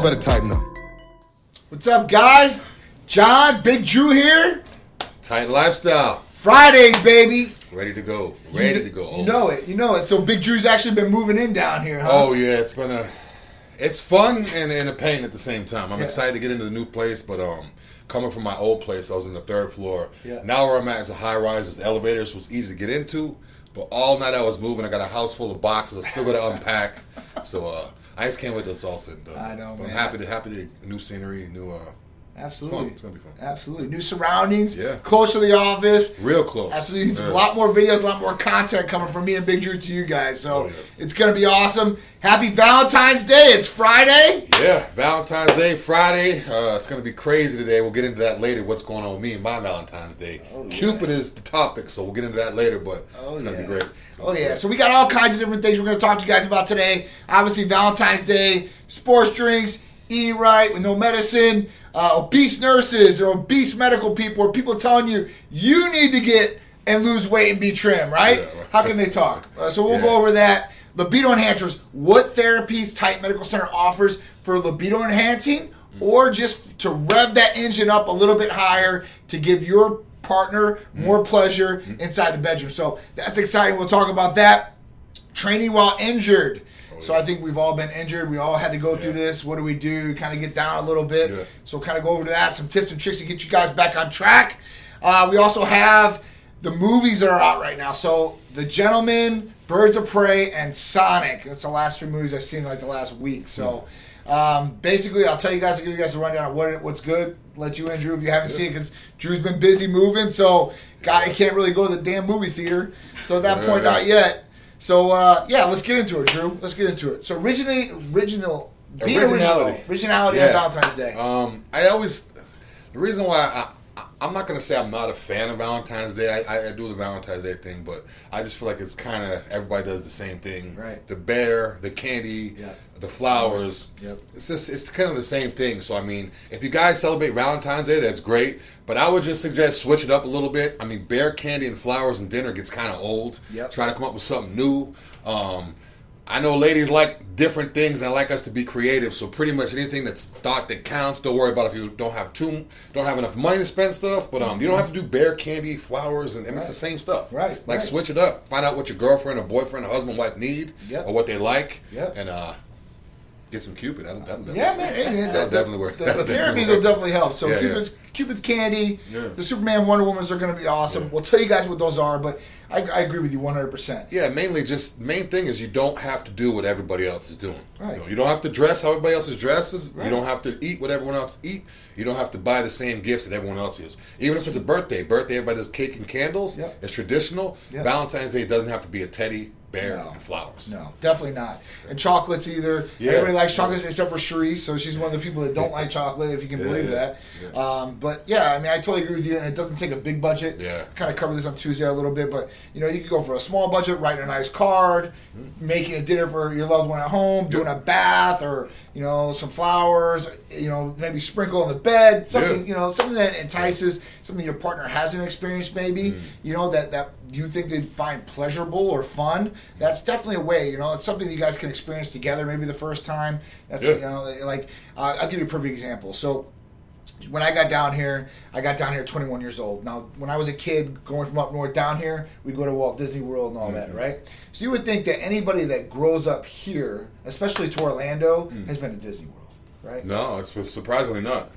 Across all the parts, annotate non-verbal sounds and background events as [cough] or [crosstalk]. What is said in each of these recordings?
Y'all better tighten up. What's up, guys? John, Big Drew here. Tight lifestyle. Fridays, baby. Ready to go. Ready to go. You know it. You know it. So Big Drew's actually been moving in down here, huh? Oh yeah, it's been a, it's fun and, and a pain at the same time. I'm Yeah. excited to get into the new place, but um, coming from my old place, I was in the third floor. Yeah. Now where I'm at is a high rise. It's elevators, so it's easy to get into. But all night I was moving. I got a house full of boxes. I still got to unpack. So uh, I just can't wait till it's all said and done. I know. I'm happy to happy to new scenery, new uh, Absolutely. fun. It's gonna be fun. Absolutely. New surroundings. Yeah. Close to the office. real close. Absolutely. Yeah. A lot more videos, a lot more content coming from me and Big Drew to you guys. So Oh, yeah. it's going to be awesome. Happy Valentine's Day. It's Friday. Yeah, Valentine's Day, Friday. Uh, it's going to be crazy today. We'll get into that later. What's going on with me and my Valentine's Day? Oh. Cupid is the topic, so we'll get into that later. But it's going to be great. Gonna Oh be yeah, great. so we got all kinds of different things we're going to talk to you guys about today. Obviously, Valentine's Day, sports drinks, eating right with no medicine, uh, obese nurses or obese medical people, or people telling you you need to get and lose weight and be trim. Right? Yeah. How can they talk? Uh, so we'll Yeah. go over that. Libido enhancers. What therapies Titan Medical Center offers for libido enhancing, or just to rev that engine up a little bit higher to give your partner more pleasure inside the bedroom. So that's exciting. We'll talk about that. Training while injured. So I think we've all been injured. We all had to go through this. What do we do? Kind of get down a little bit. So kind of go over to that. Some tips and tricks to get you guys back on track. Uh, we also have the movies that are out right now. So The Gentleman, Birds of Prey, and Sonic. That's the last three movies I've seen like the last week. So um, basically, I'll tell you guys, I'll give you guys a rundown of what what's good. Let you in, Drew, if you haven't seen it, because Drew's been busy moving. So guy can't really go to the damn movie theater. So at that Yeah, point, yeah. not yet. So uh, yeah, let's get into it, Drew. Let's get into it. So originally, original, Originality. original, originality Yeah. on Valentine's Day. Um, I always the reason why I, I I'm not gonna say I'm not a fan of Valentine's Day. I, I, I do the Valentine's Day thing, but I just feel like it's kind of everybody does the same thing. Right. The bear, the candy, Yeah. The flowers. Yep. It's just it's kind of the same thing. So I mean, if you guys celebrate Valentine's Day, that's great. But I would just suggest switch it up a little bit. I mean, bear candy and flowers and dinner gets kind of old. Yep. Try to come up with something new. Um, I know ladies like different things and I like us to be creative. So pretty much anything that's thought that counts. Don't worry about if you don't have too don't have enough money to spend stuff. But um, you don't have to do bear candy, flowers, and, and it's the same stuff. Right, Like right. switch it up. Find out what your girlfriend or boyfriend or husband wife need Yep. or what they like. Yep. And uh, get some Cupid. That'll, that'll definitely Yeah, man. Hey, man. That'll The, definitely work. The, [laughs] the definitely therapies work. will definitely help. So Yeah, yeah. Cupid's Cupid's candy, Yeah. the Superman Wonder Womans are going to be awesome. We'll tell you guys what those are, but I, I agree with you 100%. Yeah, mainly just main thing is you don't have to do what everybody else is doing. Right. You, know, you don't have to dress how everybody else is dresses. Right. You don't have to eat what everyone else eat. You don't have to buy the same gifts that everyone else is. Even if it's a birthday, birthday everybody does cake and candles. Yep. It's traditional. Yep. Valentine's Day doesn't have to be a teddy bear No. and flowers. No, definitely not. And chocolates either. Yeah. Everybody likes chocolates except for Cherise, so she's one of the people that don't like chocolate, if you can Yeah, believe yeah, that. Um, but yeah, I mean, I totally agree with you, and it doesn't take a big budget. Yeah. Kind of covered this on Tuesday a little bit, but you know, you could go for a small budget, writing a nice card, making a dinner for your loved one at home, doing a bath, or you know, some flowers, you know, maybe sprinkle on the bed, something, Yeah. you know, something that entices, something your partner hasn't experienced, maybe, you know, that that you think they'd find pleasurable or fun. That's definitely a way, you know, it's something that you guys can experience together, maybe the first time. That's Yeah. you know, like uh, I'll give you a perfect example. So when I got down here, I got down here 21 years old. Now, when I was a kid going from up north down here, we'd go to Walt Disney World and all that, right? So you would think that anybody that grows up here, especially to Orlando, has been to Disney World, right? No, it's surprisingly not.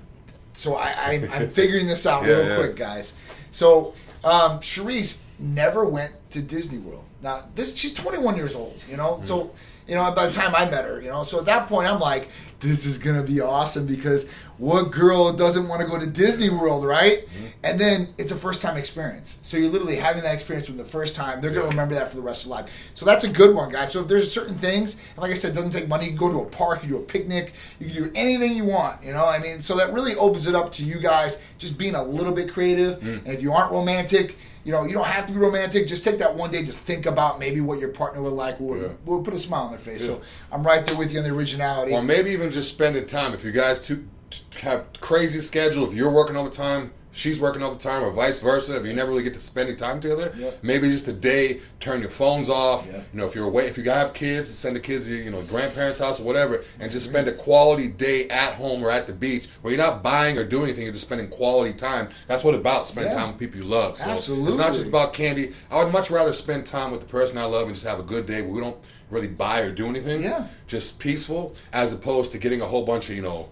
So I, I, I'm figuring this out [laughs] Yeah, real yeah. quick, guys. So um, Charisse never went to Disney World. Now this she's 21 years old, you know. Hmm. So you know by the time I met her, you know, so at that point I'm like, this is gonna be awesome because what girl doesn't want to go to Disney World, right? Hmm. And then it's a first time experience. So you're literally having that experience from the first time. They're gonna Yeah. remember that for the rest of life. So that's a good one, guys. So if there's certain things, and like I said, it doesn't take money. You can go to a park, you do a picnic, you can do anything you want. You know, I mean, so that really opens it up to you guys just being a little bit creative. Mm. And if you aren't romantic, you know, you don't have to be romantic. Just take that one day, just think about maybe what your partner would like. Would, Yeah. would put a smile on their face. Yeah. So I'm right there with you on the originality. Or maybe even just spending time. If you guys have crazy schedule, if you're working all the time, she's working all the time, or vice versa, if you never really get to spend any time together, Yep. maybe just a day, turn your phones off. Yep. You know, if you're away, if you have kids, send the kids to your, you know, grandparents' house or whatever, and just mm-hmm. spend a quality day at home or at the beach where you're not buying or doing anything, you're just spending quality time. That's what it's about, spending Yeah. time with people you love. So it's not just about candy. I would much rather spend time with the person I love and just have a good day where we don't really buy or do anything. Yeah. Just peaceful, as opposed to getting a whole bunch of, you know,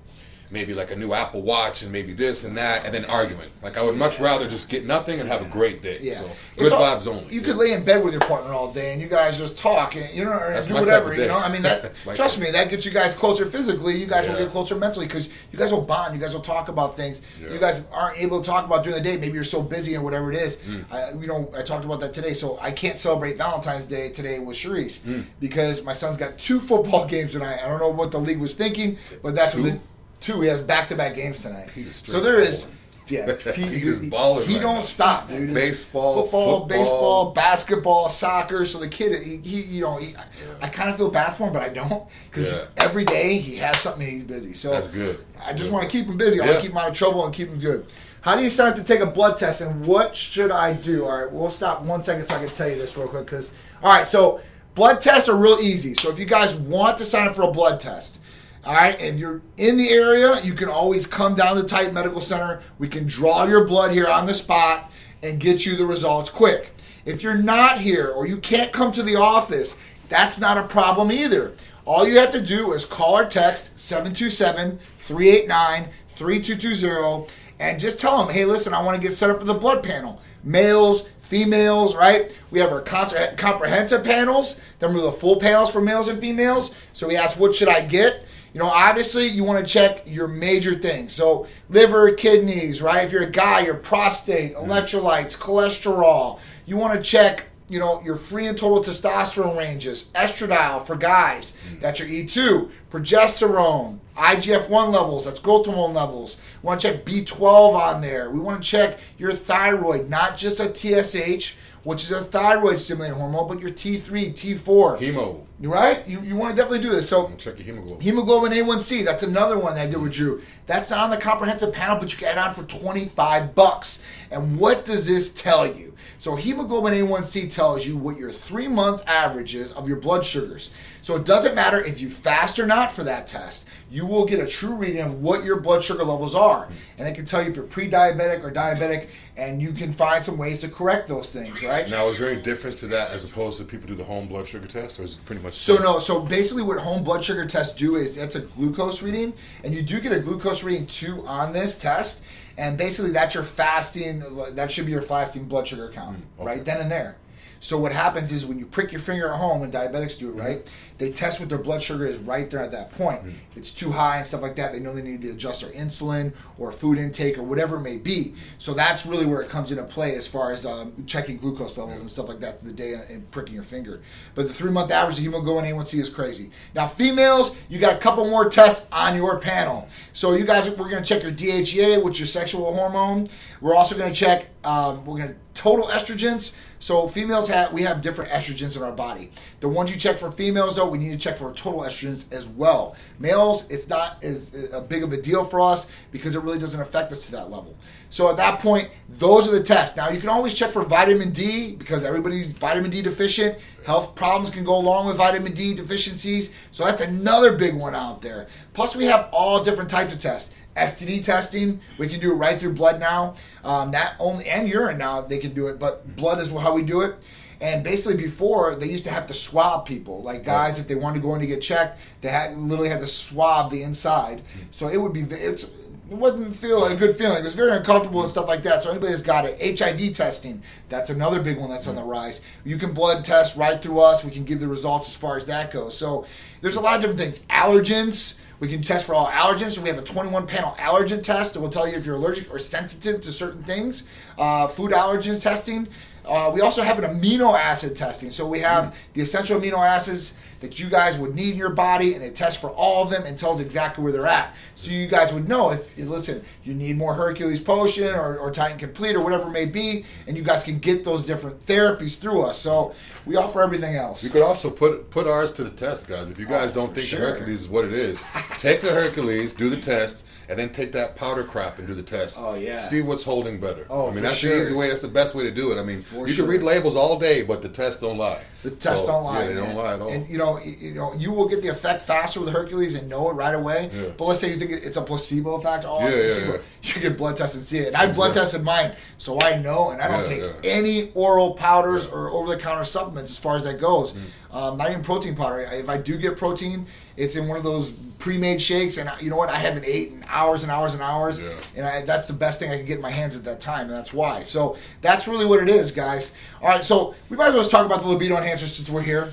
maybe like a new Apple Watch and maybe this and that and then arguing. Like I would much rather just get nothing and have a great day. Yeah. So good all- vibes only. You could lay in bed with your partner all day and you guys just talk and you know or That's do whatever. You know, I mean that [laughs] trust me, that gets you guys closer physically. You guys will get closer mentally because you guys will bond. You guys will talk about things. Yeah. You guys aren't able to talk about during the day. Maybe you're so busy and whatever it is. Mm. I, you know, I talked about that today. So I can't celebrate Valentine's Day today with Sharice Mm. because my son's got two football [laughs] games tonight. I don't know what the league was thinking, but that's what the two. He has back to back games tonight. He So there is. Yeah, [laughs] He is balling He right don't now. stop, dude. It's Baseball, football, football. baseball, basketball, soccer. So the kid, he, he you know, he, I, I kind of feel bad for him, but I don't because Yeah. every day he has something he's busy. So That's good. I just want to keep him busy. I want to keep him out of trouble and keep him good. How do you sign up to take a blood test, and what should I do? All right, we'll stop one second so I can tell you this real quick. Because all right, so blood tests are real easy. So if you guys want to sign up for a blood test. All right, and you're in the area, you can always come down to Titan Medical Center. We can draw your blood here on the spot and get you the results quick. If you're not here or you can't come to the office, that's not a problem either. All you have to do is call or text 727 389 3220 and just tell them, hey, listen, I want to get set up for the blood panel. Males, females, right? We have our comprehensive panels. Then we have the full panels for males and females. So we ask, what should I get? You know, obviously, you want to check your major things. So, liver, kidneys, right? If you're a guy, your prostate, mm. electrolytes, cholesterol. You want to check, you know, your free and total testosterone ranges, estradiol for guys. Mm. That's your E2, progesterone, IGF 1 levels, that's growth hormone levels. We want to check B12 on there. We want to check your thyroid, not just a TSH, which is a thyroid stimulating hormone, but your T3, T4. Hemo. Right? You, you want to definitely do this. So, Check your hemoglobin. Hemoglobin A1C, that's another one that I did with Drew. That's not on the comprehensive panel, but you can add on for 25 bucks. And what does this tell you? So hemoglobin A1C tells you what your three month average is of your blood sugars. So it doesn't matter if you fast or not for that test. You will get a true reading of what your blood sugar levels are. And it can tell you if you're pre-diabetic or diabetic, and you can find some ways to correct those things, right? Now, is there any difference to that as opposed to people do the home blood sugar test, or is it pretty much? So no, so basically what home blood sugar tests do is that's a glucose reading, and you do get a glucose reading too on this test, and basically that's your fasting. That should be your fasting blood sugar count, Mm, right then and there. So what happens is when you prick your finger at home, and diabetics do it, right? They test what their blood sugar is right there at that point. If it's too high and stuff like that, they know they need to adjust their insulin or food intake or whatever it may be. So that's really where it comes into play as far as um, checking glucose levels and stuff like that through the day and pricking your finger. But the three month average of hemoglobin A1C is crazy. Now females, you got a couple more tests on your panel. So you guys, we're going to check your DHEA, which is your sexual hormone. We're also going to check. Um, we're going to total estrogens. So females have we have different estrogens in our body. The ones you check for females though, we need to check for total estrogens as well. Males, it's not as a big of a deal for us because it really doesn't affect us to that level. So at that point, those are the tests. Now you can always check for vitamin D because everybody's vitamin D deficient. Health problems can go along with vitamin D deficiencies. So that's another big one out there. Plus we have all different types of tests. STD testing, we can do it right through blood now. Um, that only and urine now they can do it, but blood is how we do it. And basically, before they used to have to swab people, like guys, if they wanted to go in to get checked, they had literally had to swab the inside. So it would be it's it wouldn't feel a good feeling. It was very uncomfortable and stuff like that. So anybody that's got it, HIV testing, that's another big one that's on the rise. You can blood test right through us. We can give the results as far as that goes. So there's a lot of different things. Allergens. We can test for all allergens. So we have a 21 panel allergen test that will tell you if you're allergic or sensitive to certain things. Uh, food allergen testing. Uh, we also have an amino acid testing. So we have the essential amino acids that you guys would need in your body, and it tests for all of them and tells exactly where they're at. So you guys would know if, listen, you need more Hercules Potion or, or Titan Complete or whatever it may be, and you guys can get those different therapies through us. So we offer everything else. You could also put put ours to the test, guys. If you oh, guys Oh, don't think sure. the Hercules is what it is, take the Hercules, do the test, and then take that powder crap and do the test. Oh, yeah. See what's holding better. Oh, I mean that's sure. the easy way. That's the best way to do it. I mean, For you sure. can read labels all day, but the tests don't lie. The tests So, don't lie. Yeah, they man. don't lie at all. And you know, you know, you will get the effect faster with Hercules and know it right away. Yeah. But let's say you think it's a placebo effect. Oh, Yeah, yeah, placebo. yeah. You get blood test and see it. And I blood tested mine, so I know. And I don't Yeah, take yeah. any oral powders or over the counter supplements as far as that goes. Mm. Um, not even protein powder. If I do get protein, it's in one of those pre-made shakes. And you know what? I haven't ate in hours and hours and hours. Yeah. And I, that's the best thing I can get in my hands at that time, and that's why. So that's really what it is, guys. All right, so we might as well talk about the libido enhancer since we're here.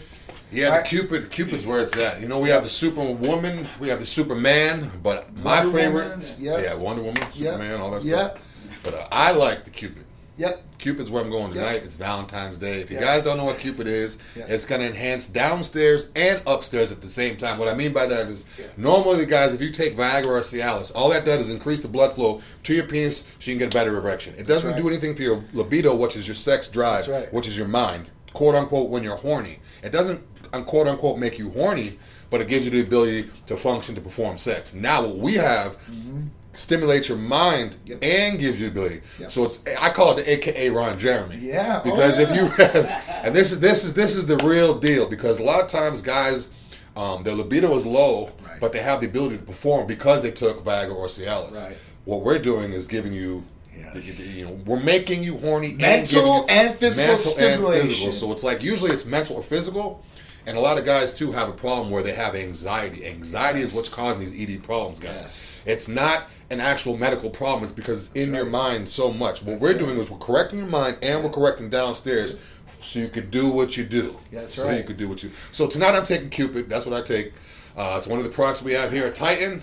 Yeah, Right. the Cupid, Cupid's where it's at. You know, we have the Superwoman, we have the Superman, but my Wonder favorite, yeah. yeah, Wonder Woman, Yeah. Superman, all that Yeah. stuff. But uh, I like the Cupid. Yep. Cupid's where I'm going tonight. It's Valentine's Day. If you guys don't know what Cupid is, it's going to enhance downstairs and upstairs at the same time. What I mean by that is, Yeah. normally, guys, if you take Viagra or Cialis, all that does is increase the blood flow to your penis so you can get a better erection. It doesn't right. do anything to your libido, which is your sex drive, right. which is your mind, quote unquote, when you're horny. It doesn't, quote unquote, make you horny, but it gives you the ability to function to perform sex. Now, what we have mm-hmm. Stimulates your mind. Yep. and gives you the ability. Yep. So it's I call it the AKA Ron Jeremy. Yeah. Oh, Because if you have, and this is this is this is the real deal because a lot of times guys, um, their libido is low, Right. but they have the ability to perform because they took Viagra or Cialis. Right. What we're doing is giving you. Yes. You know, we're making you horny, Mental and, and physical mental and stimulation. physical. So it's like usually it's mental or physical, and a lot of guys too have a problem where they have anxiety. Anxiety is what's causing these ED problems, guys. Yes. It's not an actual medical problem. It's because in your mind so much. What we're right. doing is we're correcting your mind and we're correcting downstairs, so you could do what you do. That's so right. you could do what you. So tonight I'm taking Cupid. That's what I take. Uh, it's one of the products we have here at Titan.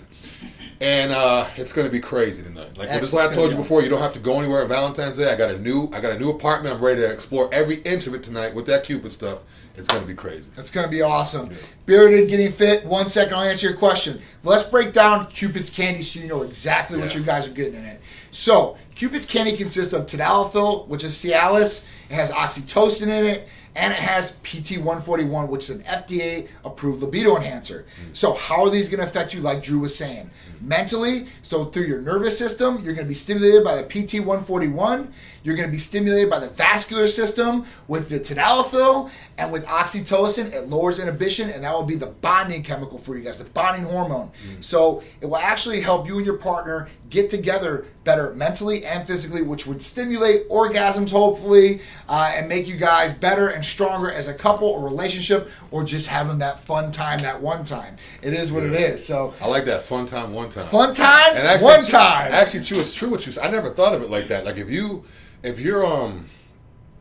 And uh, it's going to be crazy tonight. Like That's just like I told you before, you don't have to go anywhere on Valentine's Day. I got a new, I got a new apartment. I'm ready to explore every inch of it tonight with that Cupid stuff. It's going to be crazy. It's going to be awesome. Bearded, getting fit. One second, I'll answer your question. Let's break down Cupid's candy so you know exactly what you guys are getting in it. So, Cupid's candy consists of tadalafil, which is Cialis. It has oxytocin in it, and it has PT141, which is an FDA-approved libido enhancer. Mm. So, how are these going to affect you? Like Drew was saying, mm. mentally. So, through your nervous system, you're going to be stimulated by the PT141. You're going to be stimulated by the vascular system with the tadalafil and with oxytocin. It lowers inhibition, and that will be the bonding chemical for you guys, the bonding hormone. So it will actually help you and your partner get together better mentally and physically, which would stimulate orgasms, hopefully, uh, and make you guys better and stronger as a couple or relationship, or just having that fun time that one time. It is what it Yeah. is. So I like that fun time, one time. fun time, And actually, one time. Actually, true. It's true what you. said. I never thought of it like that. Like if you, if you're um,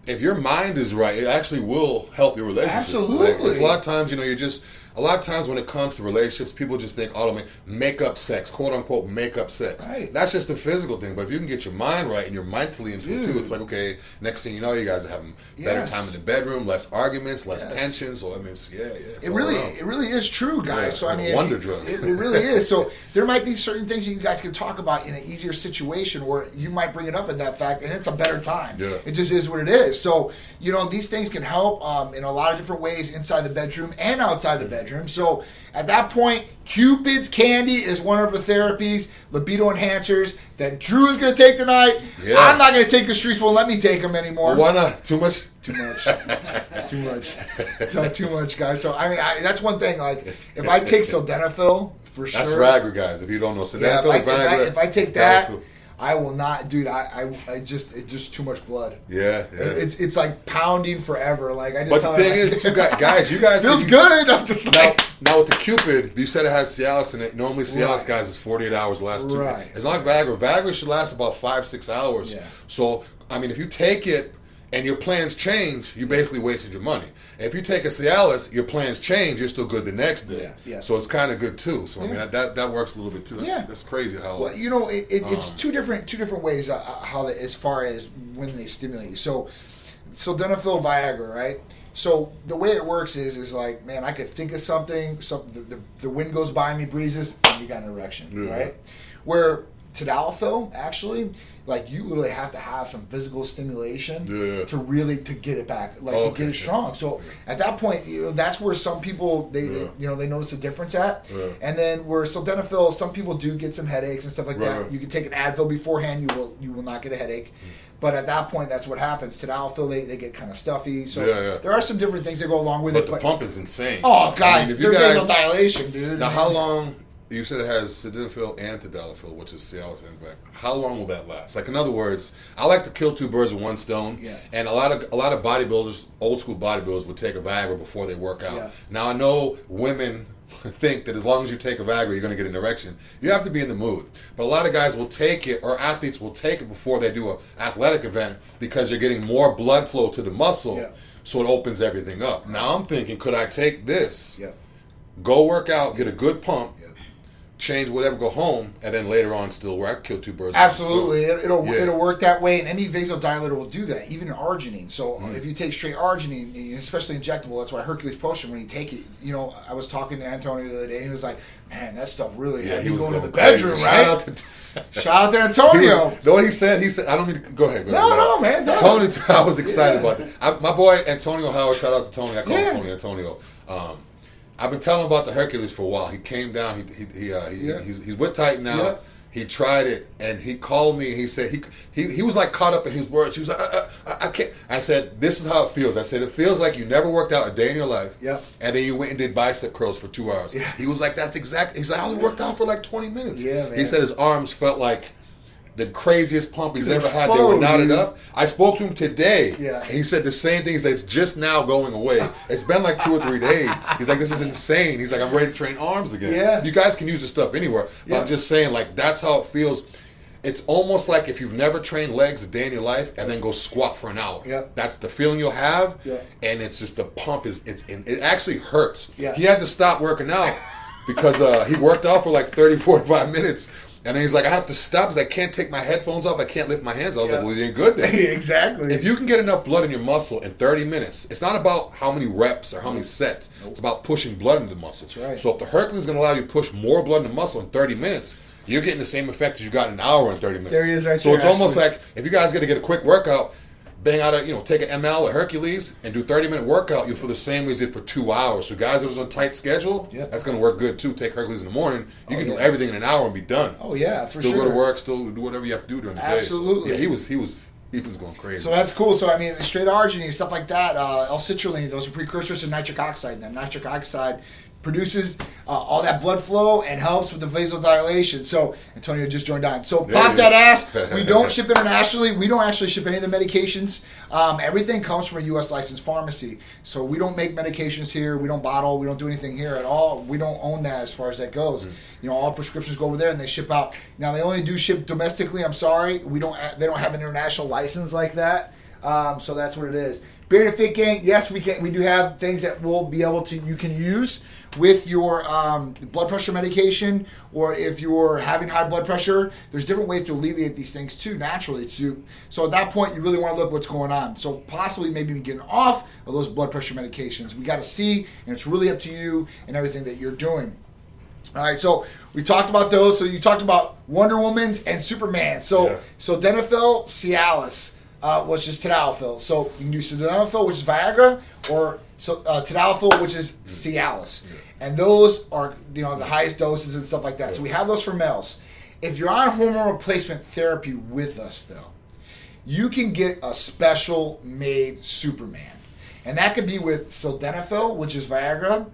if your mind is right, it actually will help your relationship. Absolutely. Like, a lot of times, you know, you're just. A lot of times when it comes to relationships, people just think, oh, make, up sex, quote unquote, make up sex. Right. That's just a physical thing. But if you can get your mind right and you're mentally into it too, it's like, okay, next thing you know, you guys are having better time in the bedroom, less arguments, less Yes. tension. So, I mean, yeah, yeah. It really, around. it really is true, guys. Yeah, so I mean, wonder it, drug. It, it really [laughs] is. So there might be certain things that you guys can talk about in an easier situation, where you might bring it up in that fact, and it's a better time. Yeah. It just is what it is. So you know, these things can help um, in a lot of different ways inside the bedroom and outside the bedroom. So at that point, Cupid's Candy is one of the therapies, libido enhancers that Drew is going to take tonight. Yeah. I'm not going to take the streets. Won't let me take them anymore. Why not? Too much? Too much. [laughs] too much. Too, too much, guys. So I mean, I, that's one thing. Like, if I take sildenafil for That's sure. That's Viagra, guys. If you don't know, so Yeah, if I, feels if, I, if I take Viagra that, I will not, dude. I, I, I just, it's just too much blood. yeah, yeah. It's, it's like pounding forever. Like I just. but tell the thing you- is, too, guys, guys, you guys [laughs] feels you- good. I'm just Now, like. now with the Cupid, you said it has Cialis in it. Normally, Cialis, Right. guys, is 48 hours last two. Right. It's not Viagra. Viagra should last about five, six hours. Yeah. So, I mean, if you take it and your plans change, you basically wasted your money. If you take a Cialis, your plans change, you're still good the next day. Yeah, yeah. So it's kind of good too. So I mean, Yeah. that that works a little bit too. That's, Yeah. that's crazy how. Well, you know, it, it, it's Um, two different two different ways uh, how the, as far as when they stimulate you. So, sildenafil, Viagra, right? So the way it works is is like, man, I could think of something, something the, the, the wind goes by me, breezes, and you got an erection, Yeah. right? Where tadalafil actually like you literally have to have some physical stimulation Yeah. to really to get it back like to oh, get it strong so at that point you know that's where some people they, they you know they notice a difference at Yeah. and then where sildenafil some people do get some headaches and stuff like Right, that you can take an advil beforehand you will you will not get a headache mm. but at that point that's what happens tadalafil they, they get kind of stuffy so Yeah, yeah. there are some different things that go along with But it the pump is insane. oh I guys mean, if you guys vasodilation dude now, how long? You said it has sildenafil and tadalafil, which is Cialis and Vec. How long will that last? Like in other words, I like to kill two birds with one stone. Yeah. And a lot of a lot of bodybuilders, old school bodybuilders, would take a Viagra before they work out. Yeah. Now I know women [laughs] think that as long as you take a Viagra, you're going to get an erection. You have to be in the mood. But a lot of guys will take it, or athletes will take it before they do a athletic event because you're getting more blood flow to the muscle, Yeah. so it opens everything up. Now I'm thinking, could I take this? yeah go work out, get a good pump, Yeah. Change whatever, go home, and then later on still work, kill two birds. Absolutely, it, it'll Yeah. it'll work that way, and any vasodilator will do that. Even arginine. So Mm. uh, if you take straight arginine, especially injectable, that's why Hercules Potion. When you take it, you know, I was talking to Antonio the other day, and he was like, "Man, that stuff really Yeah, he was going to going the bedroom, crazy. right?" Shout out to [laughs] Shout out to Antonio. was, know what he said? He said, "I don't mean to go ahead." Go No, ahead, no, man, no. Tony, [laughs] I was excited Yeah. about that. I, my boy Antonio Howard. Shout out to Tony. I call him Tony Antonio. Um, I've been telling him about the Hercules for a while. He came down. He he, he, uh, he Yeah. he's he's with Titan now. Yeah. He tried it and he called me. He said he he, he was like caught up in his words. He was like, I, I, I can't. I said, this is how it feels. I said, it feels like you never worked out a day in your life. Yeah. And then you went and did bicep curls for two hours. Yeah. He was like, that's exactly. He's like, I only worked out for like twenty minutes. Yeah, He said his arms felt like the craziest pump he's ever had. They were knotted dude. up. I spoke to him today. Yeah. He said the same thing. He said it's just now going away. It's been like two or three days. He's like, this is insane. He's like, I'm ready to train arms again. Yeah. You guys can use this stuff anywhere. But Yeah. I'm just saying, like, that's how it feels. It's almost like if you've never trained legs a day in your life and then go squat for an hour. Yeah. That's the feeling you'll have. Yeah. And it's just the pump is it's it actually hurts. Yeah. He had to stop working out because uh, he worked out for like 30, 45 minutes. And then he's like, I have to stop because I can't take my headphones off. I can't lift my hands. I was Yeah. like, well, you ain't good then. [laughs] exactly. If you can get enough blood in your muscle in 30 minutes, it's not about how many reps or how many sets. It's about pushing blood into the muscle. That's right. So if the Hercules is going to allow you to push more blood in the muscle in 30 minutes, you're getting the same effect as you got in an hour and 30 minutes. There he is right So there, it's almost like if you guys got to get a quick workout, bang out a, you know, take an ML or Hercules and do 30 minute workout, you'll feel the same as you did for two hours. So guys that was on a tight schedule, Yeah. that's going to work good too. Take Hercules in the morning. You Oh, can yeah. do everything in an hour and be done. oh yeah, for sure. still sure. go to work, still do whatever you have to do during the Absolutely. day. So, yeah, he was, he was, he was going crazy. So that's cool. So I mean, straight arginine, stuff like that, uh, L-citrulline, those are precursors to nitric oxide. And then nitric oxide produces uh, all that blood flow and helps with the vasodilation. So Antonio just joined on. So There pop that ass. We [laughs] don't ship internationally. We don't actually ship any of the medications. Um, everything comes from a U.S. licensed pharmacy. So we don't make medications here. We don't bottle. We don't do anything here at all. We don't own that as far as that goes. Mm-hmm. You know, all prescriptions go over there and they ship out. Now they only do ship domestically. I'm sorry, we don't. They don't have an international license like that. Um, so that's what it is. Bearded Fit Gang, yes, we can. We do have things that we'll be able to you can use with your um, blood pressure medication, or if you're having high blood pressure. There's different ways to alleviate these things too, naturally. So, so at that point, you really want to look what's going on. So possibly maybe even getting off of those blood pressure medications. We got to see, and it's really up to you and everything that you're doing. All right, so we talked about those. So you talked about Wonder Woman's and Superman. So Yeah. so Denafil, Cialis uh, was just Tadalafil. So you can do Sildenafil, which is Viagra, or so uh, Tadalafil, which is Cialis, and those are you know the highest doses and stuff like that. So we have those for males. If you're on hormone replacement therapy with us, though, you can get a special made Superman. And that could be with sildenafil, which is Viagra,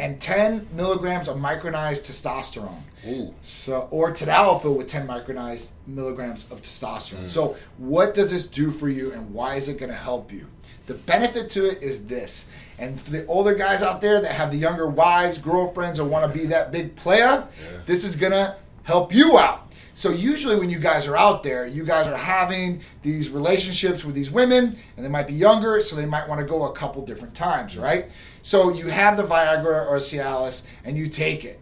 and 10 milligrams of micronized testosterone. Ooh. So, or tadalafil with 10 micronized milligrams of testosterone. Mm. So, what does this do for you, and why is it going to help you? The benefit to it is this, and for the older guys out there that have the younger wives, girlfriends, or want to be that big player, this is going to help you out. So usually when you guys are out there, you guys are having these relationships with these women, and they might be younger, so they might want to go a couple different times, right? So you have the Viagra or Cialis, and you take it.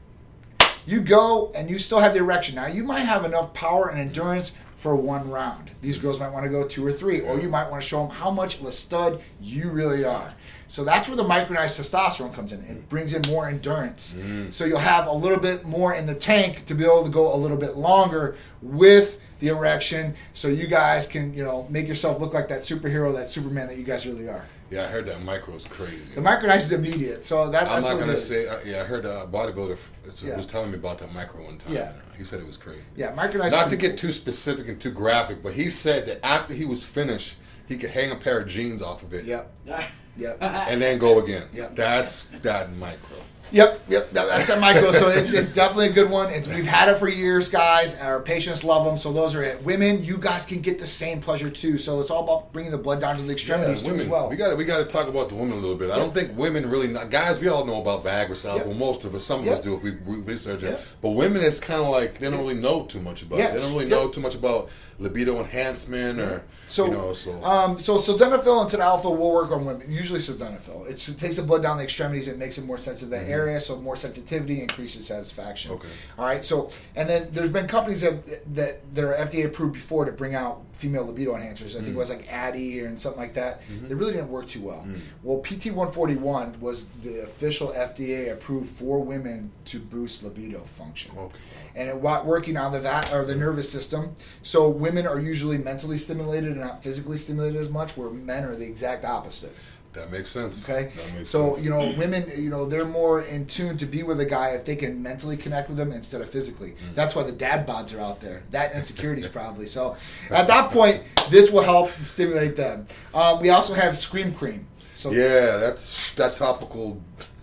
You go and you still have the erection. Now you might have enough power and endurance for one round. These girls might want to go two or three, or you might want to show them how much of a stud you really are. So that's where the micronized testosterone comes in. It brings in more endurance. So you'll have a little bit more in the tank to be able to go a little bit longer with the erection, so you guys can you know make yourself look like that superhero, that Superman that you guys really are. Yeah, I heard that micro is crazy. The micronized is immediate, so that, I'm that's not gonna say. Uh, yeah, I heard a bodybuilder f- was Yeah. was telling me about that micro one time. Yeah. he said it was crazy. Yeah, micronized. Not to get too specific and too graphic, but he said that after he was finished, he could hang a pair of jeans off of it Yep. [laughs] Yep. Uh, uh, and then go again. Yep. That's that micro. Yep, yep, that's a micro. So it's, it's definitely a good one. It's, we've had it for years, guys. Our patients love them. So those are it. Women, you guys can get the same pleasure too. So it's all about bringing the blood down to the extremities too women. as well. We got to we got to talk about the women a little bit. I don't think women really. Not, guys, we all know about Viagra, South. Yep. Well, most of us, some of Yep. us do if we, we research it. Yep. But women, it's kind of like they don't really know too much about. Yeah. it. They don't really Yep. know too much about libido enhancement or So, you know. So um, so sildenafil and tadalafil will work on women. Usually sildenafil. It's, it takes the blood down the extremities It makes it more sensitive to that mm-hmm. area. So more sensitivity increases satisfaction. Okay. All right. So and then there's been companies that that that are FDA approved before to bring out female libido enhancers. I think it mm. was like Addyi and something like that. Mm-hmm. They really didn't work too well. Mm. Well, PT 141 was the official FDA approved for women to boost libido function Okay. and it working on the that or the nervous system. So women are usually mentally stimulated and not physically stimulated as much, where men are the exact opposite. that makes sense. Okay, That makes so sense. you know, women, you know, they're more in tune to be with a guy if they can mentally connect with him instead of physically. Mm. That's why the dad bods are out there. That insecurities probably. So at that point, this will help stimulate them. Um, we also have Scream Cream. So Yeah, that's that topical.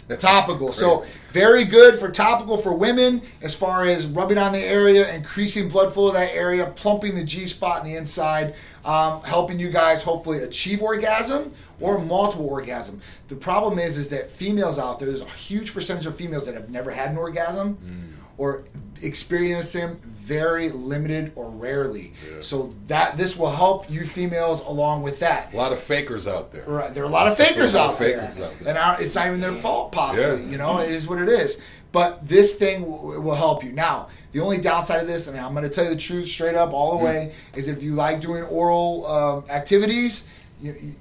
The [laughs] topical. So very good for topical for women as far as rubbing on the area, increasing blood flow to that area, plumping the G spot in the inside, um, helping you guys hopefully achieve orgasm or multiple orgasm. The problem is is that females out there, there's a huge percentage of females that have never had an orgasm or experienced them very limited or rarely. Yeah. So that this will help you females along with that. a lot of fakers out there. Right, there are a lot of fakers a lot out of there, out there. and I, it's not even their fault. Possibly, Yeah. you know, it is what it is. But this thing w- will help you. Now, the only downside of this, and I'm going to tell you the truth straight up, all the way, is if you like doing oral um, activities, you,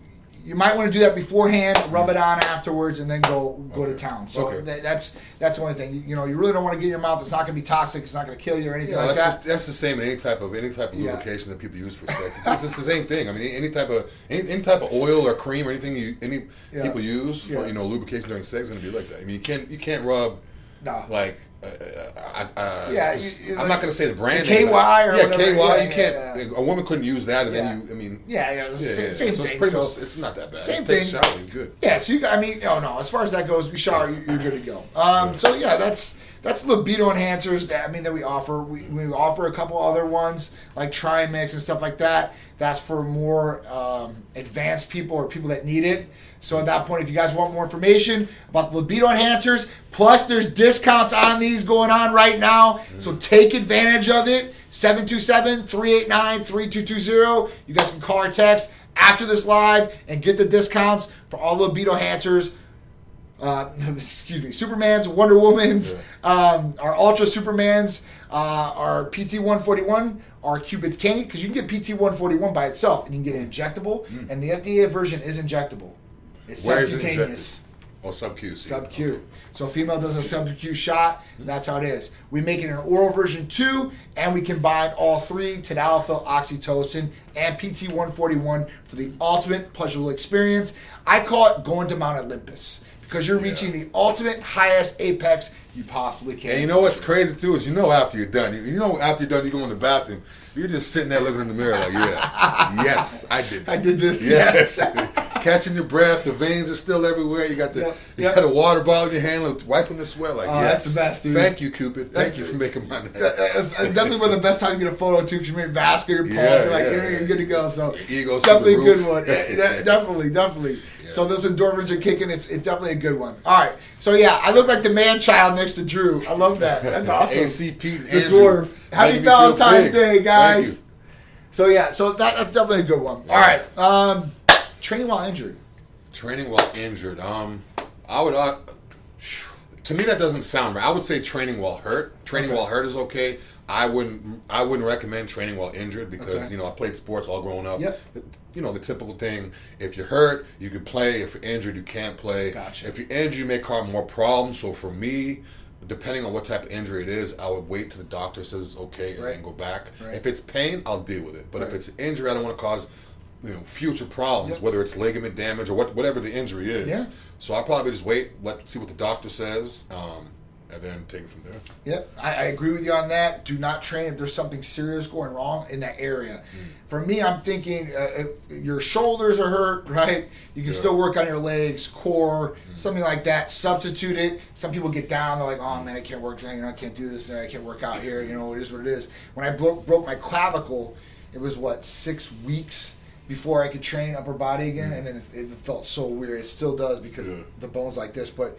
you, might want to do that beforehand, rub it on afterwards, and then go go to town. So Okay. tha- that's that's the only thing. You, you know, you really don't want to get in your mouth. It's not going to be toxic. It's not going to kill you or anything Yeah, like that's that. just that's the same in any type of any type of Yeah. lubrication that people use for sex. It's, it's, it's the same thing. I mean, any type of any, any type of oil or cream or anything you any Yeah. people use for Yeah. you know lubrication during sex is going to be like that. I mean, you can't you can't rub no. like uh, uh, uh, Yeah, you- I'm like- not going to say the brand. the name, KY but- or yeah. KY. Yeah, you can't. yeah, A woman couldn't use that, and Yeah. then you. I mean. yeah, yeah, Yeah, same, same so thing. It's, pretty So- much, it's not that bad. Same thing. shower, you're good. Yeah, so you, I mean, oh no, as far as that goes, we shower, you- you're good to go. Um, so yeah, that's that's libido enhancers that I mean that we offer. We, we offer a couple other ones like Trimix and stuff like that. That's for more um, advanced people or people that need it. So at that point, if you guys want more information about the libido enhancers, plus there's discounts on these going on right now. So take advantage of it. 727-389-3220. You guys can call or text after this live and get the discounts for all the libido enhancers uh, [laughs] excuse me, Superman's, Wonder Woman's, um, our Ultra Supermans, uh, our PT 141, our Cupid's Candy, because you can get PT 141 by itself and you can get it injectable, and the FDA version is injectable. It's. Where subcutaneous. Oh, sub Q. Sub Q. So female does a sub Q shot. That's how it is. We make it an oral version too, and we combine all three: tadalafil, oxytocin, and PT 141 for the ultimate pleasurable experience. I call it going to Mount Olympus because you're Yeah. reaching the ultimate highest apex you possibly can. And you know what's crazy too is you know after you're done, you know after you're done, you go in the bathroom, you're just sitting there looking in the mirror like, yeah, yes, I did. That. I did this, Yes, [laughs] catching your breath, the veins are still everywhere. You got the Yep, you yep. got a water bottle in your hand, wiping the sweat. Like, Oh, yes, that's the best, dude. Thank you, Cupid. Thank you for making my night. That's, that's definitely one of the best times to get a photo too, because you made vascular pulse. Yeah, you're like, yeah, you're, you're good to go. So Ego's definitely a good one. Yeah, [laughs] definitely, definitely. So those endorphins are kicking. It's it's definitely a good one. All right. So yeah, I look like the man child next to Drew. I love that. That's [laughs] awesome. ACP the Andrew dwarf. Happy making me feel Valentine's. Day, guys. So yeah, so that, that's definitely a good one. All right. Um, training while injured. Training while injured. Um, I would. Uh, to me, that doesn't sound right. I would say training while hurt. Training Okay. while hurt is okay, I wouldn't I wouldn't recommend training while injured because Okay. you know I played sports all growing up. Yep. You know the typical thing: if you're hurt, you can play. If you're injured, you can't play. Gotcha. If you're injured, you may cause more problems. So for me, depending on what type of injury it is, I would wait till the doctor says it's okay and Right. then go back. Right. If it's pain, I'll deal with it. But if Right. it's injury, I don't want to cause you know future problems, Yep. whether it's ligament damage or what whatever the injury is. Yeah. So I'll probably just wait, let see what the doctor says, um, and then take it from there. Yep, I, I agree with you on that. Do not train if there's something serious going wrong in that area. Mm. For me, I'm thinking uh, if your shoulders are hurt, [laughs] right? You can Yeah. still work on your legs, core, Mm. something like that. Substitute it. Some people get down. They're like, "Oh man, I can't work. You know, I can't do this. I can't work out here. You know, it is what it is." When I broke broke my clavicle, it was what six weeks before I could train upper body again, and then it, it felt so weird. It still does because Mm. Yeah. the bones like this, but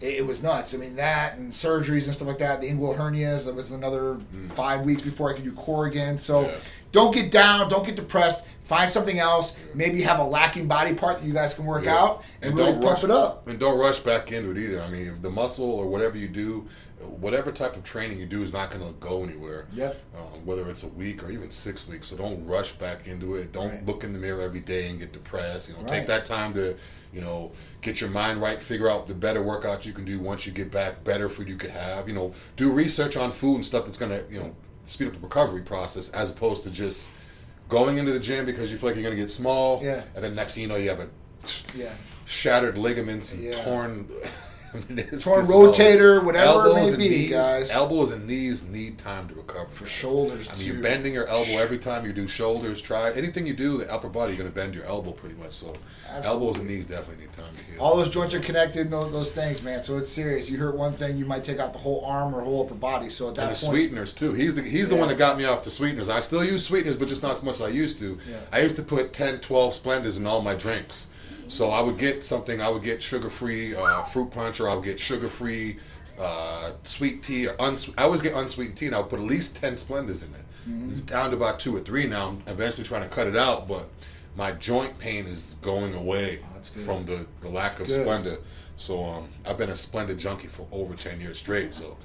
it, it was nuts. I mean, that and surgeries and stuff like that. The inguinal hernias. That was another five weeks before I could do core again. So Mm. Yeah. don't get down. Don't get depressed. Find something else. Maybe have a lacking body part that you guys can work Yeah. out and, really pump it up. And don't rush back into it either. I mean, if the muscle or whatever you do, whatever type of training you do is not going to go anywhere. Yeah. Um, whether it's a week or even six weeks. So don't rush back into it. Don't Right. look in the mirror every day and get depressed. You know, Right. take that time to, you know, get your mind right. Figure out the better workouts you can do once you get back. Better food you could have. You know, do research on food and stuff that's going to, you know, speed up the recovery process as opposed to just going into the gym because you feel like you're going to get small. Yeah. And then next thing you know, you have a Yeah. shattered ligaments and Yeah. torn meniscus Torn and all this. rotator, whatever it may be, knees, guys. Elbows and knees need time to recover. For shoulders, I mean, you're bending your elbow every time you do shoulders. Try anything you do, the upper body, you're going to bend your elbow pretty much. So Absolutely. elbows and knees definitely need time to heal. All those joints are connected. Those, those things, man. So it's serious. You hurt one thing, you might take out the whole arm or whole upper body. So at that and the point, sweeteners too. He's the he's the one that got me off the sweeteners. I still use sweeteners, but just not as much as I used to. Yeah. I used to put 10, 12 Splendas in all my drinks. So I would get something. I would get sugar-free uh, fruit punch, or I would get sugar-free uh, sweet tea, or unswe- I always get unsweetened tea, and I would put at least ten Splendas in it. Mm-hmm. Down to about two or three now. I'm eventually trying to cut it out, but my joint pain is going away Oh, from the, the lack of good. Splenda. So um, I've been a Splenda junkie for over ten years straight. So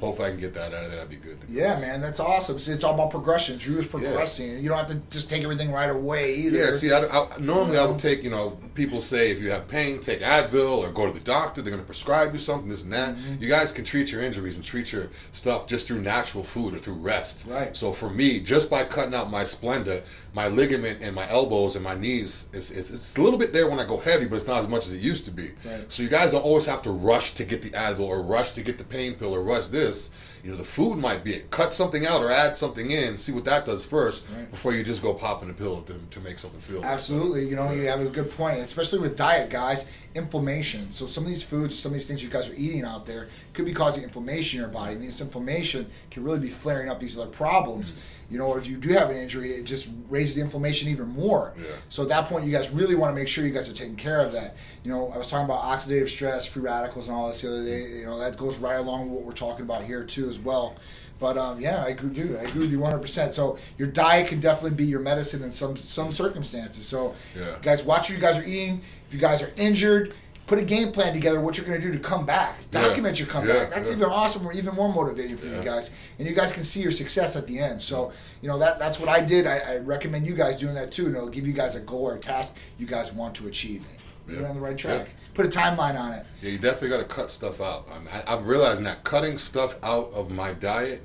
hopefully I can get that out of there. That'd be good. yeah, man, that's awesome. See, it's all about progression. Drew is progressing. You don't have to just take everything right away either. Yeah, see, I, I, normally I would take, you know, people say if you have pain, take Advil or go to the doctor. They're going to prescribe you something, this and that. Mm-hmm. You guys can treat your injuries and treat your stuff just through natural food or through rest. Right. So for me, just by cutting out my Splenda, my ligament and my elbows and my knees, it's, it's, it's a little bit there when I go heavy, but it's not as much as it used to be. Right. So you guys don't always have to rush to get the Advil or rush to get the pain pill or rush this. You know, the food might be it. Cut something out or add something in. See what that does first Right. before you just go popping a pill to, to make something feel. better. Absolutely, you know, you have a good point, especially with diet, guys. Inflammation. So some of these foods, some of these things you guys are eating out there could be causing inflammation in your body. And this inflammation can really be flaring up these other problems. Mm. You know, or if you do have an injury, it just raises the inflammation even more. Yeah. So at that point, you guys really want to make sure you guys are taking care of that. You know, I was talking about oxidative stress, free radicals, and all this the other day. You know, that goes right along with what we're talking about here too, as well. But um, yeah, I agree, dude. I agree with you 100. percent So your diet can definitely be your medicine in some some circumstances. So Yeah. guys, watch what you guys are eating. If you guys are injured, put a game plan together. What you're going to do to come back. Yeah. Document your comeback. Yeah, That's yeah. even awesome or even more motivating for you guys. And you guys can see your success at the end. So you know that that's what I did. I, I recommend you guys doing that too. And it'll give you guys a goal or a task you guys want to achieve. You're Yeah. on the right track. Yeah. Put a timeline on it. Yeah, you definitely got to cut stuff out. I mean, I, I've realized that cutting stuff out of my diet,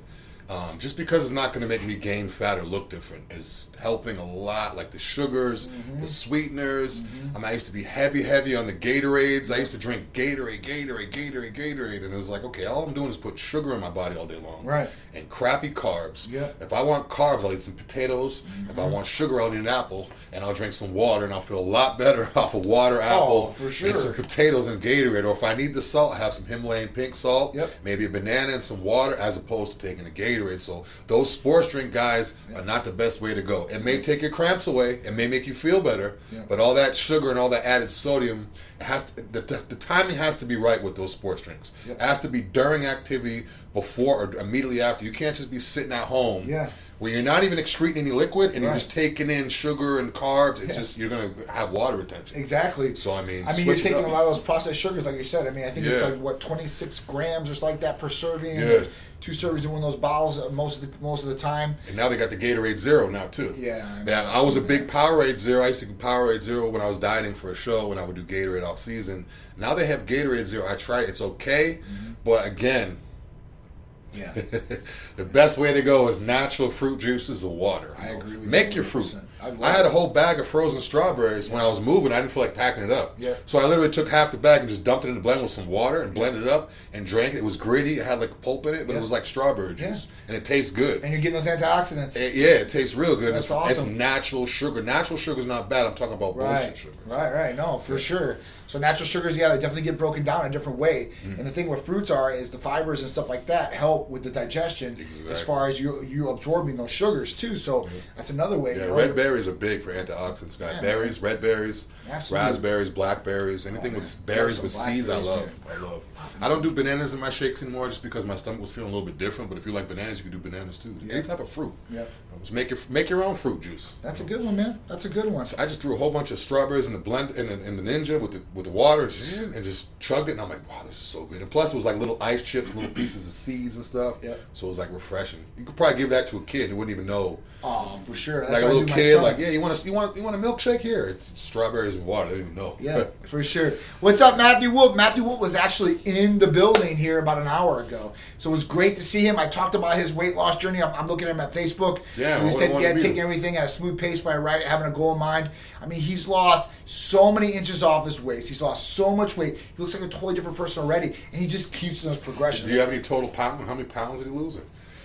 um, just because it's not going to make me gain fat or look different, is helping a lot. Like the sugars, mm-hmm. the sweeteners. I mean, I used to be heavy, heavy on the Gatorades. I used to drink Gatorade, Gatorade, Gatorade, Gatorade, and it was like, okay, all I'm doing is put sugar in my body all day long, Right. And crappy carbs. Yeah. If I want carbs, I'll eat some potatoes. If I mm-hmm. want sugar, I'll eat an apple, and I'll drink some water, and I'll feel a lot better [laughs] off of water, oh, apple, Oh, for and sure. some potatoes and Gatorade, or if I need the salt, have some Himalayan pink salt, Yep. maybe a banana and some water, as opposed to taking a Gatorade. So those sports drink guys are not the best way to go. It may take your cramps away, it may make you feel better, Yeah. but all that sugar and all that added sodium, it has to, the, the timing has to be right with those sports drinks. Yep. It has to be during activity, before or immediately after. You can't just be sitting at home Yeah. where you're not even excreting any liquid and you're just taking in sugar and carbs. It's Yeah. just you're gonna have water retention. Exactly. So I mean, I mean, you're taking a lot of those processed sugars, like you said. I mean, I think it's like what 26 grams or something like that per serving. Yeah. Two servings in one of those bottles uh, most of the most of the time. And now they got the Gatorade Zero now too. Yeah, I Yeah. I was a big Powerade Zero. I used to do Powerade Zero when I was dieting for a show when I would do Gatorade off season. Now they have Gatorade Zero. I it. It's okay, Mm-hmm. but again, Yeah. [laughs] the best way to go is natural fruit juices or water. I agree with you Make your fruit. 100%. I love I had a whole bag of frozen strawberries when I was moving. I didn't feel like packing it up. Yeah. So I literally took half the bag and just dumped it in the blender with some water and blended it up and drank it. It was gritty. It had like pulp in it, but Yeah. it was like strawberry Yeah. juice, and it tastes good. and you're getting those antioxidants. It- yeah, it tastes real good. That's it's, awesome. it's natural sugar. Natural sugar is not bad. I'm talking about bullshit Right, sugar. right, right. No, for sure. So natural sugars, yeah, they definitely get broken down in a different way. Mm. And the thing with fruits are is the fibers and stuff like that help with the digestion as far as you you absorbing those sugars too. So that's another way. Yeah, red berries are big for antioxidants, guys. Yeah. berries, red berries, Absolutely. raspberries, blackberries, anything Oh, with berries with seeds, I love. I love. I don't do bananas in my shakes anymore just because my stomach was feeling a little bit different. But if you like bananas, you can do bananas too. Yeah. Any type of fruit. Yep. Just make your make your own fruit juice. That's a good one, man. That's a good one. I just threw a whole bunch of strawberries in the blend in the, in the Ninja with the with the water and just, and just chugged it. And I'm like, wow, this is so good. And plus, it was like little ice chips, little pieces of seeds and stuff. Yep. So it was like refreshing. You could probably give that to a kid and they wouldn't even know. Oh, for sure. That's like a little kid, like, yeah, you want to you want you want a milkshake here? It's strawberries and water. They don't even know. Yeah, [laughs] for sure. What's up, Matthew Wolf? Matthew Wolf was actually in the building here about an hour ago, so it was great to see him. I talked about his weight loss journey. I'm, I'm looking at him at Facebook. Yeah, he I said, wanted "Yeah, to taking there. everything at a smooth pace by right, having a goal in mind." I mean, he's lost so many inches off his waist. He's lost so much weight. He looks like a totally different person already, and he just keeps in his progression. Do you have any total pound? How many pounds did he lose? It.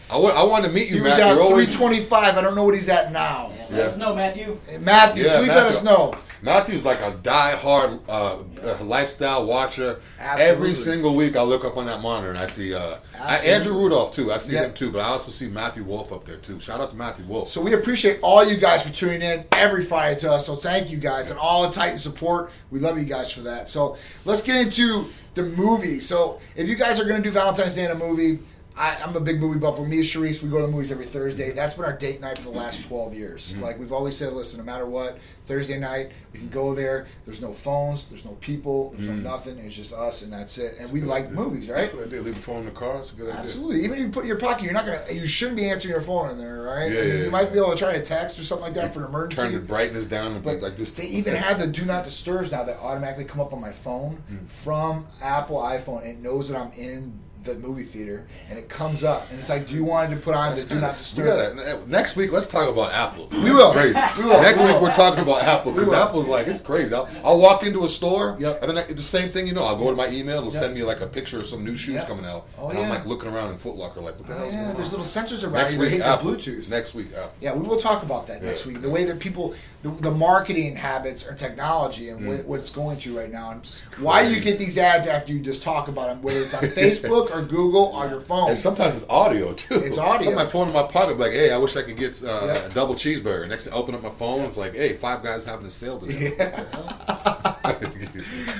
I wa- I wanted to meet he you, was Matt. at You're always 325. I don't know what he's at now. Let us know, Matthew. Matthew, Yeah, please let us know. Matthew's like a die-hard uh, lifestyle watcher. Absolutely. Every single week, I look up on that monitor and I see uh, I, Andrew Rudolph too. I see Yeah. him too, but I also see Matthew Wolf up there too. Shout out to Matthew Wolf. So we appreciate all you guys for tuning in every Friday to us. So thank you guys and all the Titan support. We love you guys for that. So let's get into the movie. So if you guys are going to do Valentine's Day in a movie, I, I'm a big movie buff. For me and Sharice, we go to the movies every Thursday. That's been our date night for the last 12 years. Mm-hmm. Like we've always said, listen, no matter what, Thursday night we can go there. There's no phones, there's no people, there's Mm. no nothing. It's just us and that's it. And we like movies, right? That's a good idea. Leave the phone in the car. That's a good idea. Absolutely. Even if you put it in your pocket, you're not gonna. You shouldn't be answering your phone in there, right? Yeah, I mean, yeah, you yeah. might be able to try to text or something like that for an emergency. Turn the brightness down and but like this. they even have the do not disturbs now that automatically come up on my phone Hmm. from Apple iPhone. It knows that I'm in the movie theater and it comes up and it's like, do you want to put on That's the do not we disturb? gotta- next week, let's talk about Apple. [laughs] We will. Crazy. [laughs] We will. Next We week, we're talking about Apple because. Apple's like it's crazy. I'll, I'll walk into a store, Yep. and then I, it's the same thing. You know, I'll go to my email. It'll Yep. send me like a picture of some new shoes Yep. coming out, Oh, and I'm like looking around in Foot Locker, like what the Oh, hell's yeah, going on? there's little sensors around Next week, Apple. Bluetooth. Next week, Apple. Yeah, we will talk about that next Yeah. week. The way that people, the, the marketing habits or technology and Mm. what, what it's going to right now, and why you get these ads after you just talk about them, whether it's on [laughs] Facebook or Google on your phone. And sometimes it's audio too. It's audio. I put my phone in my pocket, like, hey, I wish I could get uh, Yeah. a double cheeseburger. Next, I open up my phone, it's like, hey, five guys having a sale today. [laughs]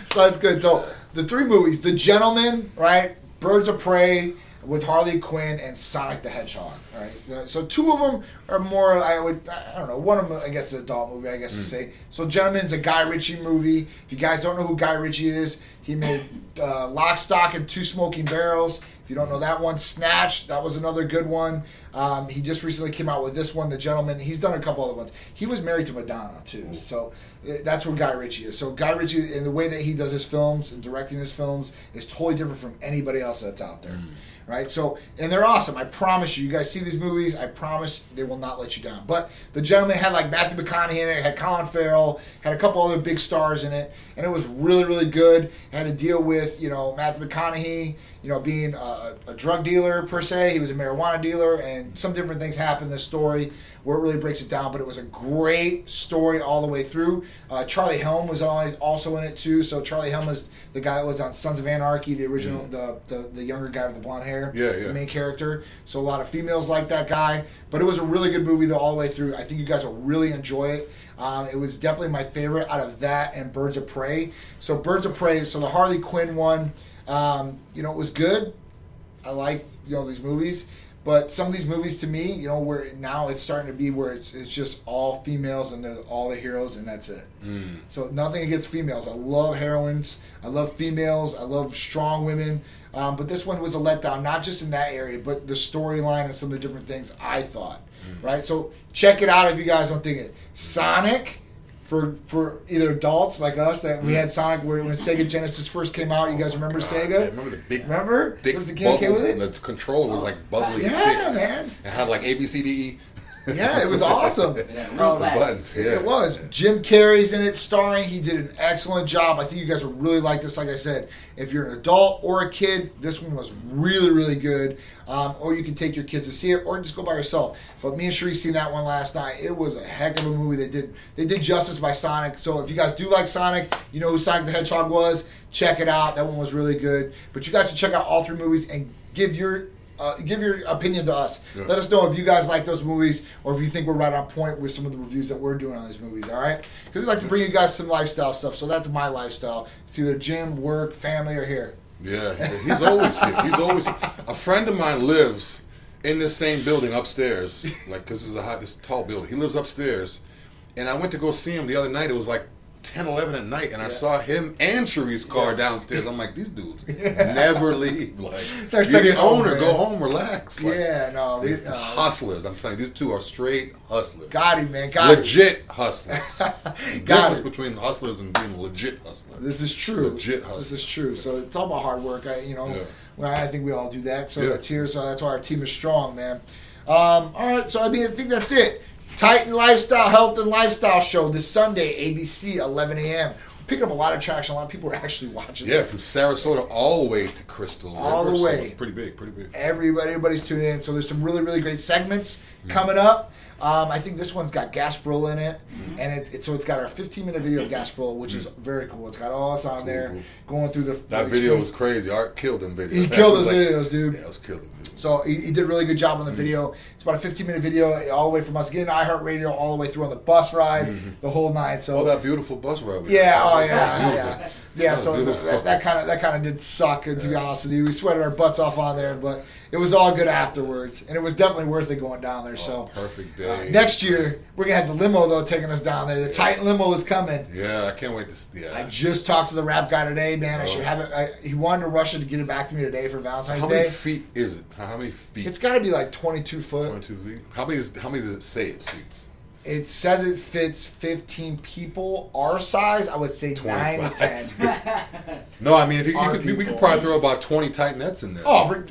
so that's good. So the three movies: The Gentlemen, right? Birds of Prey with Harley Quinn and Sonic the Hedgehog. Right. So two of them are more. I would. I don't know. One of them, I guess, is an adult movie. I guess to say. So Gentleman's a Guy Ritchie movie. If you guys don't know who Guy Ritchie is, he made uh, Lock, Stock, and Two Smoking Barrels. If you don't know that one, Snatch, that was another good one. Um, he just recently came out with this one, The Gentlemen. He's done a couple other ones. He was married to Madonna too, so that's where Guy Ritchie is. So Guy Ritchie, in the way that he does his films and directing his films, is totally different from anybody else that's out there. Mm. Right, so and they're awesome. I promise you. You guys see these movies. I promise they will not let you down. But the gentleman had like Matthew McConaughey in it, had Colin Farrell, had a couple other big stars in it, and it was really really good. Had to deal with you know Matthew McConaughey, you know being a, a drug dealer per se. He was a marijuana dealer, and some different things happened in this story where it really breaks it down. But it was a great story all the way through. Uh, Charlie Helm was always also in it too. So Charlie Helm is the guy that was on Sons of Anarchy, the original, the, the the younger guy with the blonde hair, Yeah, yeah. the main character. So a lot of females like that guy. But it was a really good movie though all the way through. I think you guys will really enjoy it. Um, it was definitely my favorite out of that and Birds of Prey. So Birds of Prey. So the Harley Quinn one, um, you know, it was good. I like you know these movies, But some of these movies, to me, you know, where now it's starting to be where it's, it's just all females and they're all the heroes and that's it. Mm. So nothing against females. I love heroines. I love females. I love strong women. Um, but this one was a letdown, not just in that area, but the storyline and some of the different things I thought. Right. So check it out if you guys don't think it. Sonic. For, for either adults like us that we had Sonic where when Sega Genesis first came out, you guys oh remember I Sega? remember the big, Remember? thick Was the kid came with it? The controller was like bubbly Yeah, thick. man. It had like A B C D E. Yeah, it was awesome. [laughs] Yeah, real The buttons. Yeah. It was. Jim Carrey's in it, starring. He did an excellent job. I think you guys would really like this. Like I said, if you're an adult or a kid, this one was really, really good. Um, or you can take your kids to see it, or just go by yourself. But me and Sheree seen that one last night. It was a heck of a movie. They did they did justice by Sonic. So if you guys do like Sonic, you know who Sonic the Hedgehog was. Check it out. That one was really good. But you guys should check out all three movies and give your uh, give your opinion to us. Yeah. Let us know if you guys like those movies or if you think we're right on point with some of the reviews that we're doing on these movies. All right, because we like to bring you guys some lifestyle stuff. So that's my lifestyle. It's either gym, work, family, or here. Yeah, he's always here. He's always a friend of mine lives in this same building upstairs, like because this is a high, this tall building. He lives upstairs, and I went to go see him the other night. It was like 10, 11 at night, and I saw him and Cherie's car downstairs. I'm like, these dudes [laughs] never leave. Like, you're the owner. man. Go home, relax. Like, yeah, no, these no. hustlers. I'm telling you, these two are straight hustlers. got him, man. Got legit hustlers. [laughs] the difference it. between hustlers and being legit hustler. This is true. Legit hustlers. This is true. So it's all about hard work. I, you know, Yeah. well, I think we all do that. So Yeah. that's here. So that's why our team is strong, man. Um, all right. So I mean, I think that's it. Titan Lifestyle Health and Lifestyle Show this Sunday, ABC, 11 a.m. We're picking up a lot of traction. A lot of people are actually watching. Yeah, this. from Sarasota all the way to Crystal. All the River, so way. it's pretty big, pretty big. Everybody, everybody's tuning in. So there's some really, really great segments Mm-hmm. coming up. Um, I think this one's got Gasparilla in it, mm-hmm. and it, it so it's got our 15 minute video of Gasparilla, which is mm-hmm. very cool. It's got all us on there cool. going through the That the video was crazy. Art killed them videos. He killed those like- videos, dude. Yeah, it was killed them. So he, he did a really good job on the mm-hmm. video. It's about a 15 minute video, all the way from us getting iHeartRadio all the way through on the bus ride, the whole night. So Oh, that beautiful bus ride. yeah, oh yeah, yeah. Yeah. That So that- kind of that kind of did suck. To be honest with you, we sweated our butts off on there, but it was all good afterwards, and it was definitely worth it going down there. so Oh, perfect uh, day. next year we're gonna have the limo though taking us down there. The Titan limo is coming. Yeah, I can't wait to see. I just talked to the wrap guy today, man. I Oh. should have it. I, he wanted to rush it to get it back to me today for Valentine's How Day. How many feet is it? How many feet? It's got to be like 22 foot. 22 feet. How many? Is, how many does it say it seats? It says it fits 15 people. Our size, I would say 9 to 10. [laughs] No, I mean, if you, you could, we, we could probably throw about 20 tight nets in there. Oh, for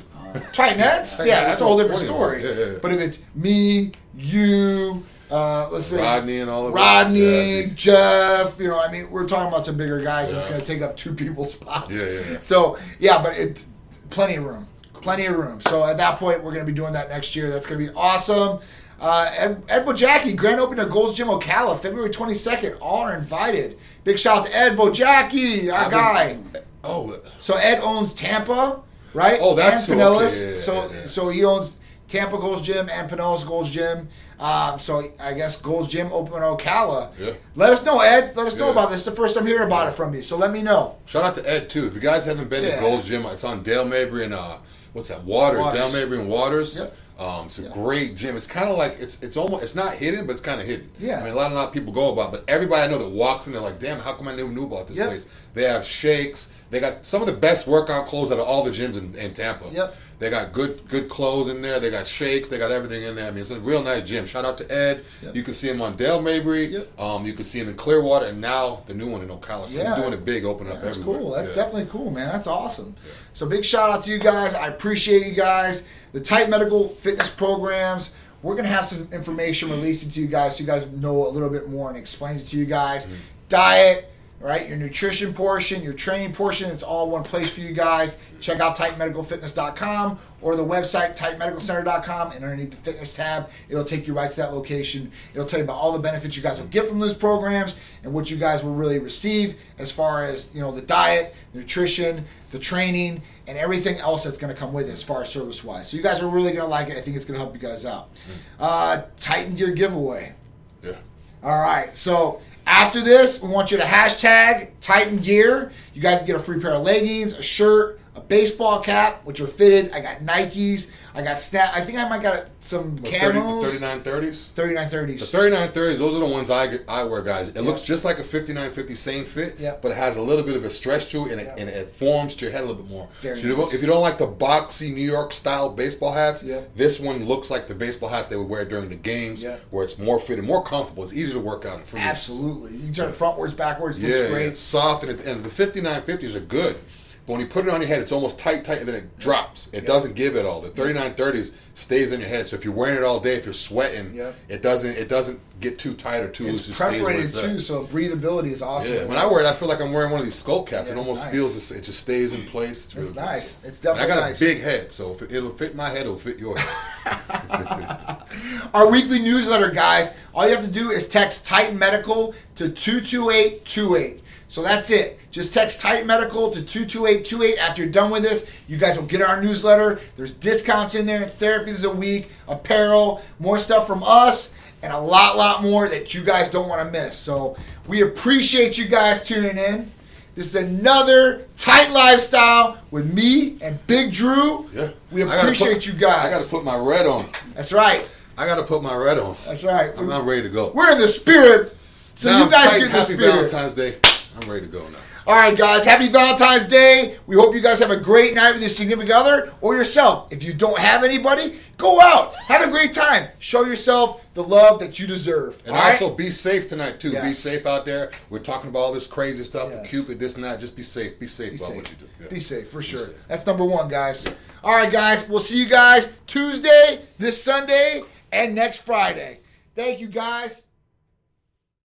tight nets? Tight Yeah, that's a whole different story. Yeah, yeah, yeah. But if it's me, you, uh, let's say Rodney and all of it. Rodney, Yeah. Jeff, you know, I mean, we're talking about some bigger guys that's going to take up two people's [laughs] spots. Yeah, yeah, yeah. So, yeah, but it plenty of room. Plenty of room. So at that point, we're going to be doing that next year. That's going to be awesome. Uh, Ed, Ed Bojacki, grand opening of Gold's Gym Ocala, February 22nd. All are invited. Big shout out to Ed Bojacki, our I've guy. been- Oh, So Ed owns Tampa, right? Oh, that's and okay, Pinellas. yeah, yeah, so yeah, yeah. so he owns Tampa Gold's Gym and Pinellas Gold's Gym. Um, so I guess Gold's Gym open in Ocala. Yeah. Let us know, Ed. Let us know about this. It's the first I'm hearing about it from you. So let me know. Shout out to Ed too. If you guys haven't been Yeah. to Gold's Gym, it's on Dale Mabry and uh, what's that? Waters. Waters. Dale Mabry and Waters. Yep. Um, it's a Yeah. great gym. It's kind of like it's it's almost it's not hidden, but it's kind of hidden. Yeah. I mean, a lot, a lot of people go about, but everybody I know that walks in, they're like, "Damn, how come I never knew about this Yep. place?" They have shakes. They got some of the best workout clothes out of all the gyms in, in Tampa. Yep. They got good good clothes in there. They got shakes. They got everything in there. I mean, it's a real nice gym. Shout out to Ed. Yep. You can see him on Dale Mabry. Yep. Um, you can see him in Clearwater, and now the new one in Ocala. So Yeah. he's doing it big, opening up That's everywhere. cool. That's Yeah. definitely cool, man. That's awesome. So big shout out to you guys. I appreciate you guys. The Titan Medical Fitness programs. We're gonna have some information released to you guys so you guys know a little bit more and explains it to you guys. Mm-hmm. Diet, right? Your nutrition portion, your training portion. It's all one place for you guys. Check out titanmedicalfitness.com or the website titanmedicalcenter.com and underneath the fitness tab, it'll take you right to that location. It'll tell you about all the benefits you guys will get from those programs and what you guys will really receive as far as, you know, the diet, nutrition, the training, and everything else that's going to come with it as far as service wise. So you guys are really going to like it. I think it's going to help you guys out. Uh, Titan Gear giveaway. Yeah. All right. So after this, we want you to hashtag Titan gear. You guys get a free pair of leggings, a shirt, a baseball cap, which are fitted. I got Nikes. I got snap. I think I might got some What, 30, 3930s? 3930s. The 3930s, those are the ones I, I wear, guys. It looks just like a 5950 same fit, Yeah. but it has a little bit of a stretch to it and it, Yeah. and it forms to your head a little bit more. Very so if you don't- nice. if you don't like the boxy New York style baseball hats, Yeah. this one looks like the baseball hats they would wear during the games Yeah. where it's more fitted, more comfortable. It's easier to work out. Absolutely. You can turn it frontwards, backwards. Yeah, Looks great. it's soft and, it, and the 5950s are good. But when you put it on your head, it's almost tight, tight, and then it drops. It doesn't give it all. The 3930s stays in your head. So if you're wearing it all day, if you're sweating, Yeah. it doesn't it doesn't get too tight or too loose. It's It stays where perforated it's at. too, so breathability is awesome. Yeah, when I wear it, I feel like I'm wearing one of these skull caps. Yeah, it almost nice. feels it just stays in place. It's, really It's nice. It's And I got nice. a big head, so if it, it'll fit my head, it'll fit yours. [laughs] Our weekly newsletter, guys. All you have to do is text Titan Medical to 22828. So that's it. Just text Titan Medical to 22828 after you're done with this. You guys will get our newsletter. There's discounts in there, therapies a week, apparel, more stuff from us, and a lot, lot more that you guys don't want to miss. So we appreciate you guys tuning in. This is another Titan Lifestyle with me and Big Drew. Yeah, We appreciate put- you guys. I got to put my red on. That's right. I got to put my red on. That's right. I'm, I'm ready to go. We're in the spirit. So Now you I'm guys tight. get the Happy spirit. Valentine's Day. I'm ready to go now. All right, guys. Happy Valentine's Day. We hope you guys have a great night with your significant other or yourself. If you don't have anybody, go out. Have a great time. Show yourself the love that you deserve. And all right? also be safe tonight too. Be safe out there. We're talking about all this crazy stuff, Yes. with Cupid, this and that. Just be safe. Be safe be about safe. what you do. Yeah. Be safe for sure. safe. That's number one, guys. All right, guys. We'll see you guys Tuesday, this Sunday, and next Friday. Thank you, guys.